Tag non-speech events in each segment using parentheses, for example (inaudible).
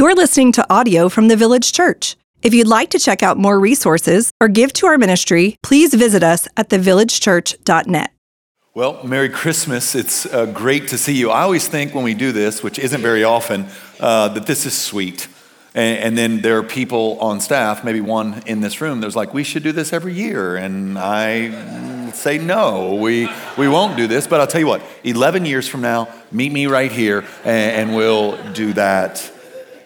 You're listening to audio from the Village Church. If you'd like to check out more resources or give to our ministry, please visit us at thevillagechurch.net. Well, Merry Christmas. It's uh, great to see you. I always think when we do this, which isn't very often, uh, that this is sweet. And, and, then there are people on staff, maybe one in this room, that's like, we should do this every year. And I say, no, we, we won't do this. But I'll tell you what, 11 years from now, meet me right here and, and we'll do that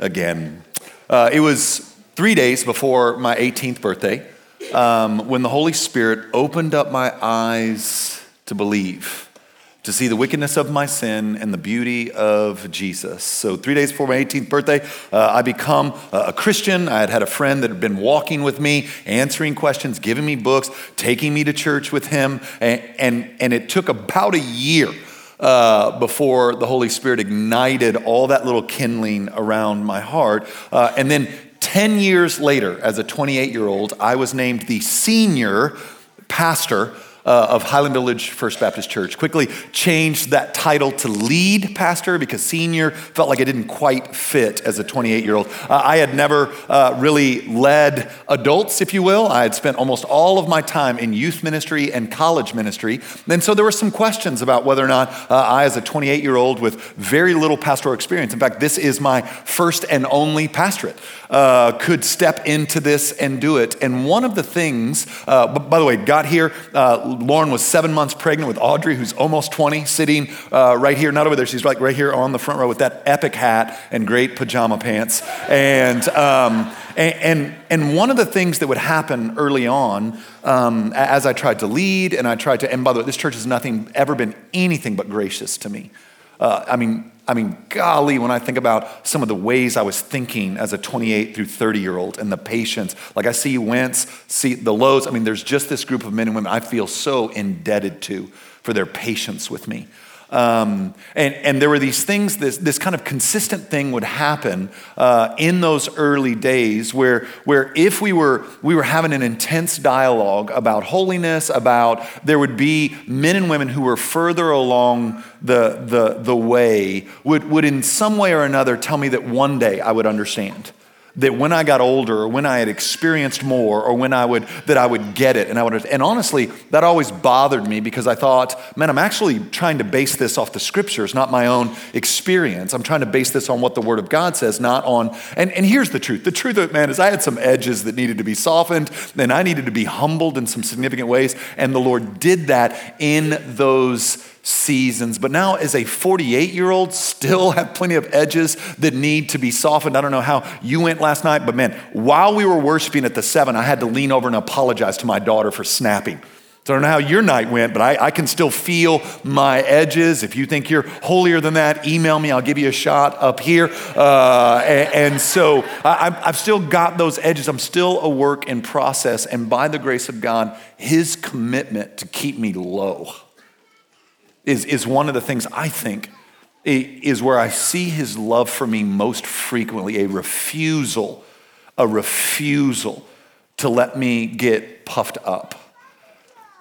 again. Uh, it was three days before my 18th birthday um, when the Holy Spirit opened up my eyes to believe, to see the wickedness of my sin and the beauty of Jesus. So, three days before my 18th birthday, uh, I become a Christian. I had had a friend that had been walking with me, answering questions, giving me books, taking me to church with him, and, and, and it took about a year. Uh, before the Holy Spirit ignited all that little kindling around my heart. Uh, and then 10 years later, as a 28 year old, I was named the senior pastor uh, of Highland Village First Baptist Church. Quickly changed that title to lead pastor because senior felt like it didn't quite fit as a 28 year old. Uh, I had never uh, really led adults, if you will. I had spent almost all of my time in youth ministry and college ministry. And so there were some questions about whether or not uh, I, as a 28 year old with very little pastoral experience, in fact, this is my first and only pastorate, uh, could step into this and do it. And one of the things, uh, by the way, got here Lauren was seven months pregnant with Audrey, who's almost 20, sitting uh, right here, not over there, she's like right here on the front row with that epic hat and great pajama pants. And, um, and, and, and, one of the things that would happen early on um, as I tried to lead and I tried to, and by the way, this church has nothing, ever been anything but gracious to me. Uh, I mean, I mean, golly, when I think about some of the ways I was thinking as a 28 through 30 year old and the patience, like I see wince, see the lows. I mean, there's just this group of men and women I feel so indebted to for their patience with me. Um, and, and there were these things, this, this kind of consistent thing would happen uh, in those early days where, where if we were, we were having an intense dialogue about holiness, about there would be men and women who were further along the, the, the way, would, would in some way or another tell me that one day I would understand that when I got older or when I had experienced more or when I would that I would get it. And I would and honestly that always bothered me because I thought man I'm actually trying to base this off the scriptures not my own experience. I'm trying to base this on what the word of God says not on and and here's the truth. The truth of it man is I had some edges that needed to be softened and I needed to be humbled in some significant ways and the Lord did that in those seasons. But now, as a 48 year old, still have plenty of edges that need to be softened. I don't know how you went last night, but man, while we were worshiping at the seven, I had to lean over and apologize to my daughter for snapping. So I don't know how your night went, but I, I, can still feel my edges. If you think you're holier than that, email me. I'll give you a shot up here. Uh, and, and, so I, I've still got those edges. I'm still a work in process. And by the grace of God, His commitment to keep me low is, is one of the things I think is where I see his love for me most frequently a refusal, a refusal to let me get puffed up.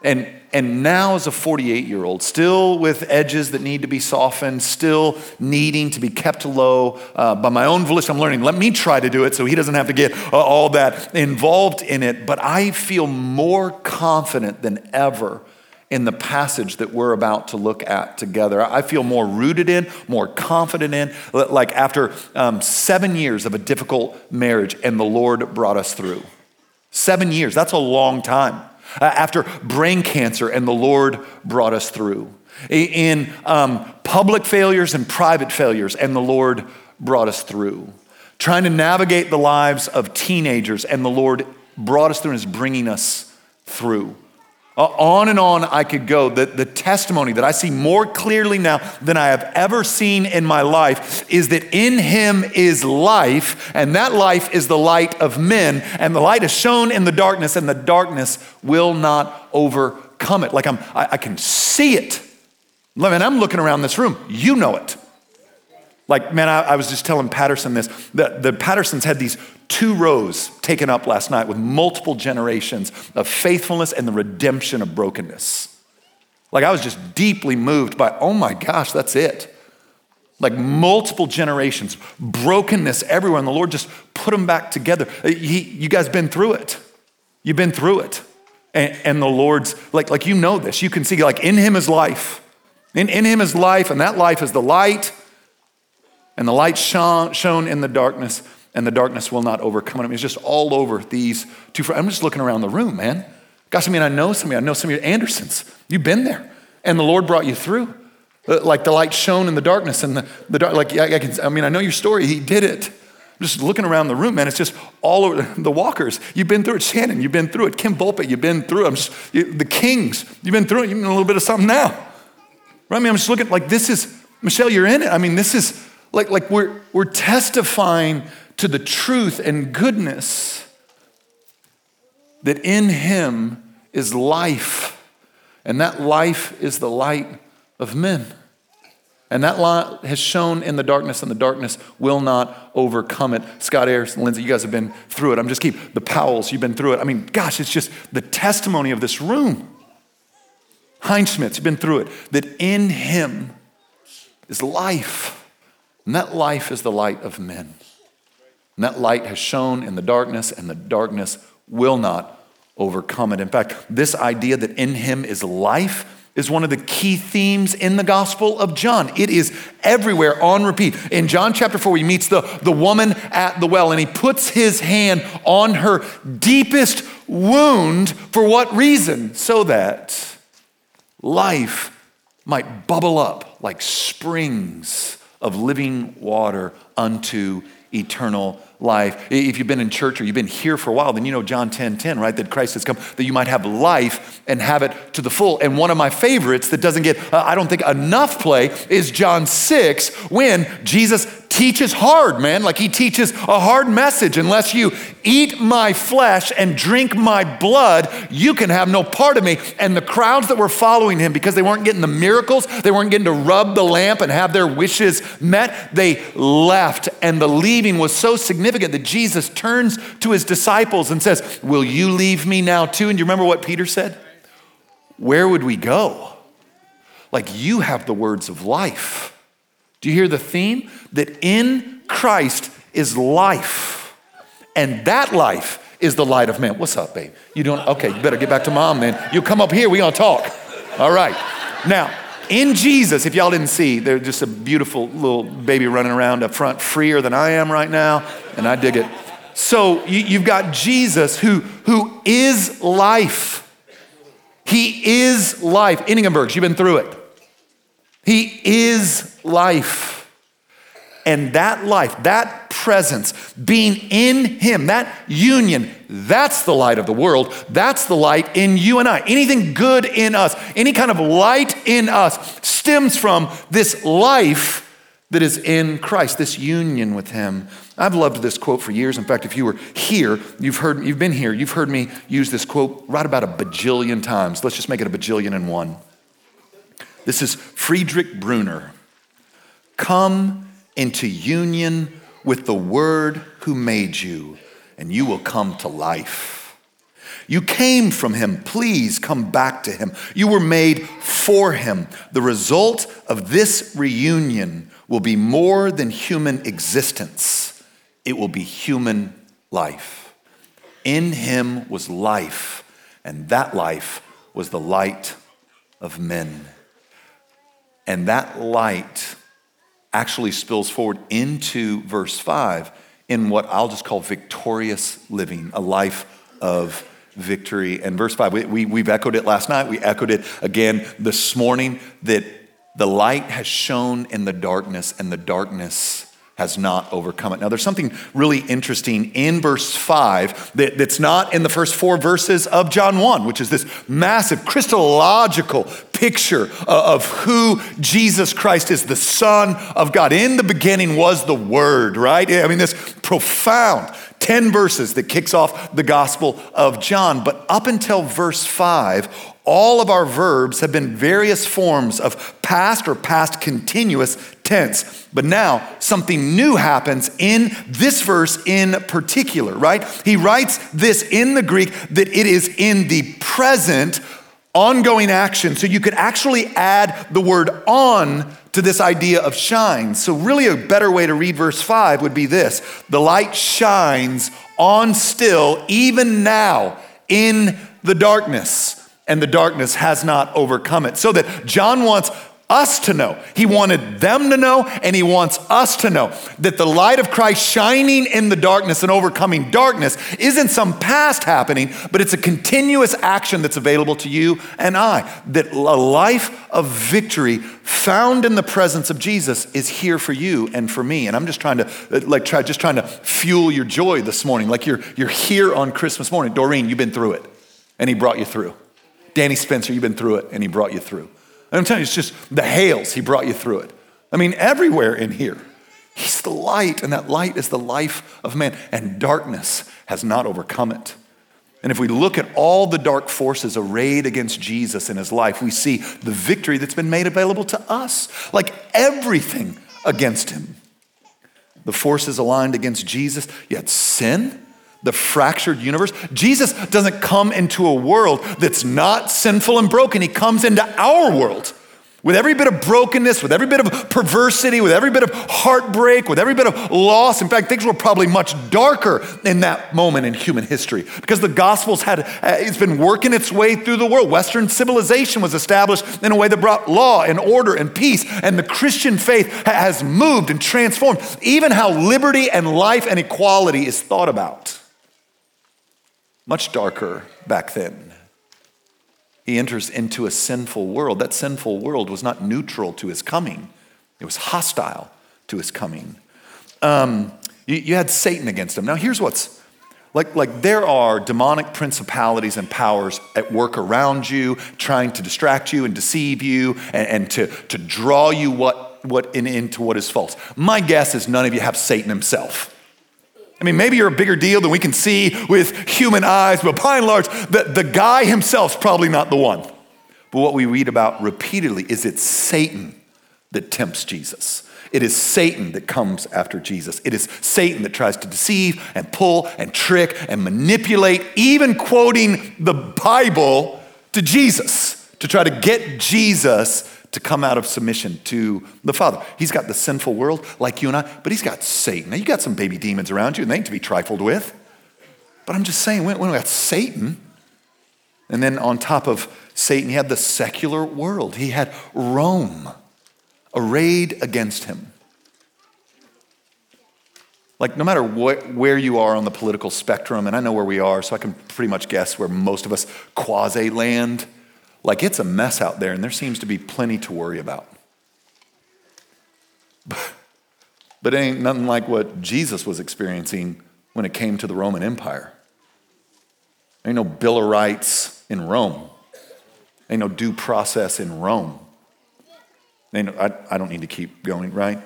And, and now, as a 48 year old, still with edges that need to be softened, still needing to be kept low uh, by my own volition, I'm learning, let me try to do it so he doesn't have to get uh, all that involved in it. But I feel more confident than ever in the passage that we're about to look at together. I feel more rooted in, more confident in, like after um, seven years of a difficult marriage, and the Lord brought us through. Seven years, that's a long time. Uh, after brain cancer, and the Lord brought us through. In um, public failures and private failures, and the Lord brought us through. Trying to navigate the lives of teenagers, and the Lord brought us through and is bringing us through. Uh, on and on I could go. The, the testimony that I see more clearly now than I have ever seen in my life is that in him is life, and that life is the light of men, and the light is shone in the darkness, and the darkness will not overcome it. Like I'm, I, I can see it. I mean, I'm looking around this room. You know it. Like, man, I, I was just telling Patterson this. The, the Pattersons had these two rows taken up last night with multiple generations of faithfulness and the redemption of brokenness. Like, I was just deeply moved by, oh my gosh, that's it. like multiple generations, brokenness everywhere, and the Lord just put them back together. Uh, he, you guys been through it. You've been through it. And, and, the Lord's, like, like you know this, you can see, like, in Him is life. In, in Him is life, and that life is the light, and the light shone, in the darkness, and the darkness will not overcome it. I mean, it's just all over these two. I'm just looking around the room, man. Gosh, I mean, I know some of you. I know some of you Andersons. You've been there, and the Lord brought you through. Uh, like the light shone in the darkness and the, the dark, like I, I, can, I mean, I know your story. He did it. I'm just looking around the room, man. It's just all over (laughs) the walkers. You've been through it. Shannon, you've been through it. Kim Bulpett, you've been through it. I'm just, you, the Kings, you've been through it. You've been a little bit of something now. Right? I mean, I'm just looking like this is, Michelle, you're in it. I mean, this is like, like we're, we're testifying to the truth and goodness that in Him is life. And that life is the light of men. And that light has shone in the darkness, and the darkness will not overcome it. Scott Ayers, Lindsay, you guys have been through it. I'm just keep the Powells, you've been through it. I mean, gosh, it's just the testimony of this room. Heinz Schmitz, you've been through it. That in him is life. And that life is the light of men. And that light has shone in the darkness, and the darkness will not overcome it. In fact, this idea that in him is life is one of the key themes in the Gospel of John. It is everywhere on repeat. In John chapter 4, he meets the, the woman at the well and he puts his hand on her deepest wound. For what reason? So that life might bubble up like springs of living water unto eternal life. If you've been in church or you've been here for a while, then you know John 10 10, right? That Christ has come that you might have life and have it to the full. And one of my favorites that doesn't get, uh, I don't think, enough play is John 6 when Jesus teaches hard, man. Like he teaches a hard message. Unless you eat my flesh and drink my blood, you can have no part of me. And the crowds that were following him, because they weren't getting the miracles, they weren't getting to rub the lamp and have their wishes met, they left. And the leaving was so significant that Jesus turns to his disciples and says, Will you leave me now too? And you remember what Peter said? Where would we go? Like you have the words of life. Do you hear the theme? That in Christ is life, and that life is the light of man. What's up, babe? You doing okay? You better get back to mom then. You come up here, we gonna talk. All right. Now, in Jesus, if y'all didn't see, there's just a beautiful little baby running around up front, freer than I am right now, and I dig it. So you, have got Jesus who, who is life. He is life. Inningenbergs, you've been through it. He is life. And that life, that presence, being in Him, that union, that's the light of the world. That's the light in you and I. Anything good in us, any kind of light in us stems from this life that is in Christ, this union with Him. I've loved this quote for years. In fact, if you were here, you've heard, you've been here, you've heard me use this quote right about a bajillion times. Let's just make it a bajillion and one. This is Frederick Bruner. Come into union with the Word who made you, and you will come to life. You came from Him. Please come back to Him. You were made for Him. The result of this reunion will be more than human existence, it will be human life. In Him was life, and that life was the light of men. And that light actually spills forward into verse 5 in what I'll just call victorious living, a life of victory. And verse 5, we, we, we've echoed it last night, we echoed it again this morning that the light has shone in the darkness, and the darkness has not overcome it. Now, there's something really interesting in verse 5 that, that's not in the first four verses of John 1, which is this massive Christological picture of who Jesus Christ is, the Son of God. In the beginning was the Word, right? I mean, this profound 10 verses that kicks off the Gospel of John. But up until verse 5, all of our verbs have been various forms of past or past continuous tense. But now something new happens in this verse in particular, right? He writes this in the Greek that it is in the present ongoing action. So you could actually add the word on to this idea of shine. So, really, a better way to read verse 5 would be this The light shines on still, even now, in the darkness, and the darkness has not overcome it. So that John wants us to know. He wanted them to know, and He wants us to know that the light of Christ shining in the darkness and overcoming darkness isn't some past happening, but it's a continuous action that's available to you and I. That a life of victory found in the presence of Jesus is here for you and for me. And I'm just trying to, uh, like, try, just trying to fuel your joy this morning. Like you're, you're here on Christmas morning. Doreen, you've been through it, and He brought you through. Danny Spencer, you've been through it, and He brought you through. I'm telling you, it's just the hails, he brought you through it. I mean, everywhere in here. He's the light, and that light is the life of man, and darkness has not overcome it. And if we look at all the dark forces arrayed against Jesus in his life, we see the victory that's been made available to us, like everything against him. The forces aligned against Jesus, yet sin, the fractured universe. Jesus doesn't come into a world that's not sinful and broken. He comes into our world with every bit of brokenness, with every bit of perversity, with every bit of heartbreak, with every bit of loss. In fact, things were probably much darker in that moment in human history because the gospel's had uh, it's been working its way through the world. Western civilization was established in a way that brought law and order and peace, and the Christian faith has moved and transformed even how liberty and life and equality is thought about much darker back then. He enters into a sinful world. That sinful world was not neutral to his coming, it was hostile to his coming. Um, you, you had Satan against him. Now, here's what's like, like there are demonic principalities and powers at work around you, trying to distract you and deceive you and, and to, to draw you what, what in, into what is false. My guess is none of you have Satan himself. I mean, maybe you're a bigger deal than we can see with human eyes, but by and large, the, the guy himself's probably not the one. But what we read about repeatedly is it's Satan that tempts Jesus. It is Satan that comes after Jesus. It is Satan that tries to deceive and pull and trick and manipulate, even quoting the Bible to Jesus to try to get Jesus to come out of submission to the Father. He's got the sinful world like you and I, but he's got Satan. Now, you got some baby demons around you, and they ain't to be trifled with. But I'm just saying, when, we got Satan, and then on top of Satan, he had the secular world. He had Rome arrayed against him. Like, no matter what, where you are on the political spectrum, and I know where we are, so I can pretty much guess where most of us quasi land. Like it's a mess out there, and there seems to be plenty to worry about. (laughs) But, it ain't nothing like what Jesus was experiencing when it came to the Roman Empire. Ain't no Bill of Rights in Rome. Ain't no due process in Rome. Ain't no, I, I don't need to keep going, right?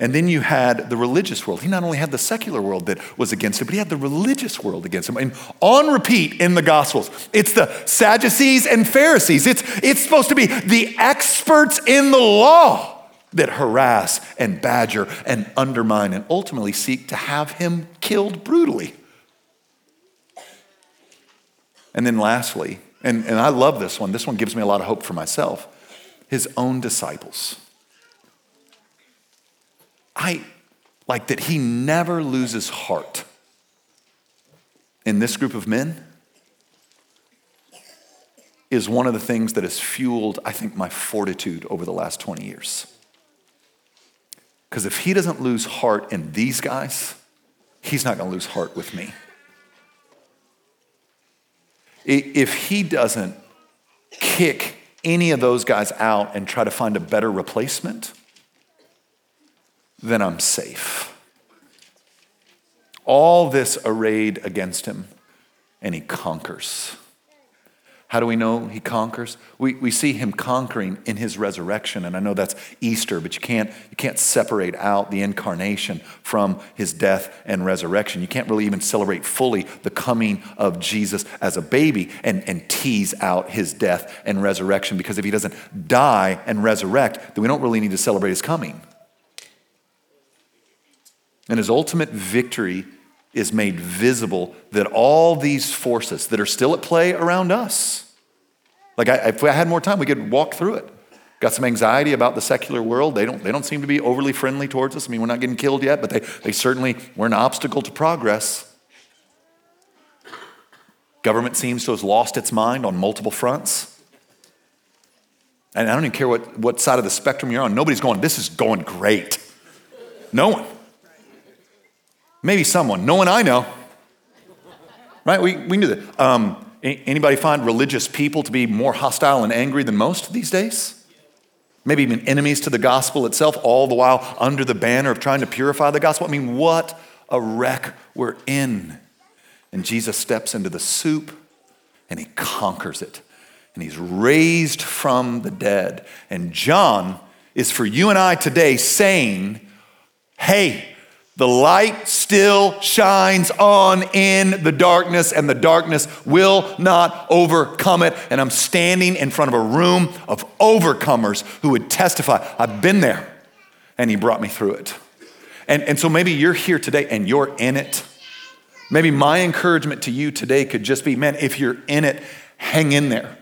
And then you had the religious world. He not only had the secular world that was against him, but he had the religious world against him. And on repeat in the Gospels, it's the Sadducees and Pharisees. It's, it's supposed to be the experts in the law that harass and badger and undermine and ultimately seek to have him killed brutally. And then lastly, and, and I love this one, this one gives me a lot of hope for myself his own disciples. I like that he never loses heart in this group of men is one of the things that has fueled, I think, my fortitude over the last 20 years. Because if he doesn't lose heart in these guys, he's not going to lose heart with me. If he doesn't kick any of those guys out and try to find a better replacement, then I'm safe. All this arrayed against him, and he conquers. How do we know he conquers? We, we see him conquering in his resurrection, and I know that's Easter, but you can't, you can't separate out the incarnation from his death and resurrection. You can't really even celebrate fully the coming of Jesus as a baby and, and tease out his death and resurrection, because if he doesn't die and resurrect, then we don't really need to celebrate his coming. And his ultimate victory is made visible that all these forces that are still at play around us, Like, I, if I had more time, we could walk through it. Got some anxiety about the secular world. They don't, they don't seem to be overly friendly towards us. I mean, we're not getting killed yet, but they, they certainly were an obstacle to progress. Government seems to have lost its mind on multiple fronts. And I don't even care what, what side of the spectrum you're on. Nobody's going, this is going great. No one. Maybe someone. No one I know. Right? We, we knew that. Um, anybody find religious people to be more hostile and angry than most these days? maybe even enemies to the gospel itself, all the while under the banner of trying to purify the gospel. I mean, what a wreck we're in. And Jesus steps into the soup and he conquers it. And he's raised from the dead. And John is for you and I today saying, hey, the light still shines on in the darkness, and the darkness will not overcome it. And I'm standing in front of a room of overcomers who would testify, I've been there, and he brought me through it. And, and so maybe you're here today and you're in it. Maybe my encouragement to you today could just be man, if you're in it, hang in there.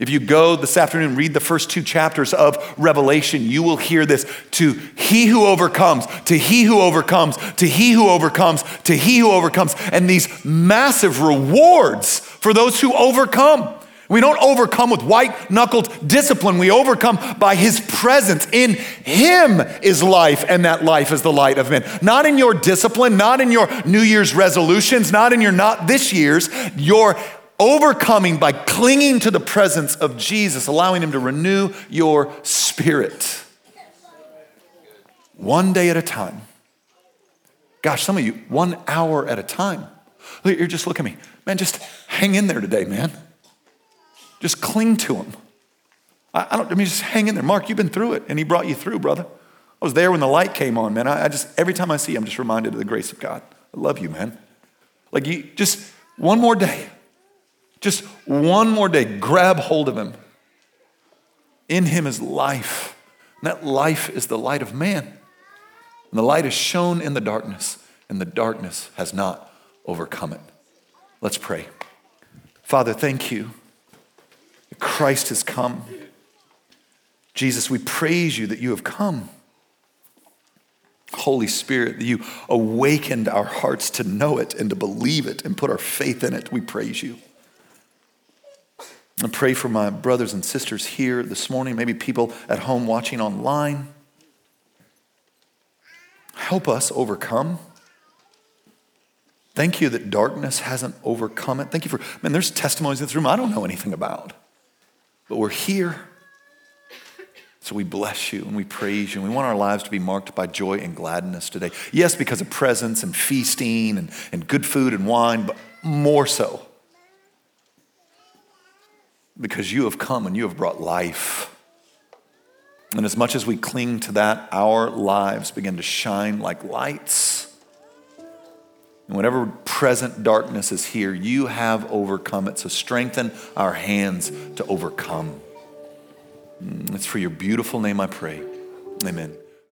If you go this afternoon, read the first two chapters of Revelation, you will hear this to he who overcomes, to he who overcomes, to he who overcomes, to he who overcomes, and these massive rewards for those who overcome. We don't overcome with white knuckled discipline. We overcome by his presence. In him is life, and that life is the light of men. Not in your discipline, not in your New Year's resolutions, not in your not this year's, your overcoming by clinging to the presence of Jesus, allowing Him to renew your spirit. One day at a time. Gosh, some of you, one hour at a time. You're just looking at me. Man, just hang in there today, man. Just cling to Him. I, I don't, I mean, just hang in there. Mark, you've been through it, and He brought you through, brother. I was there when the light came on, man. I, I just, every time I see you, I'm just reminded of the grace of God. I love you, man. Like, you just one more day. Just one more day, grab hold of him. In him is life. And that life is the light of man. And the light is shone in the darkness, and the darkness has not overcome it. Let's pray. Father, thank you. Christ has come. Jesus, we praise you that you have come. Holy Spirit, that you awakened our hearts to know it and to believe it and put our faith in it. We praise you. I pray for my brothers and sisters here this morning, maybe people at home watching online. Help us overcome. Thank you that darkness hasn't overcome it. Thank you for, man, there's testimonies in this room I don't know anything about, but we're here. So we bless you and we praise you. And we want our lives to be marked by joy and gladness today. Yes, because of presents and feasting and, and good food and wine, but more so because you have come and you have brought life. And as much as we cling to that, our lives begin to shine like lights. And whatever present darkness is here, you have overcome it. So strengthen our hands to overcome. Mm, it's for your beautiful name I pray. Amen.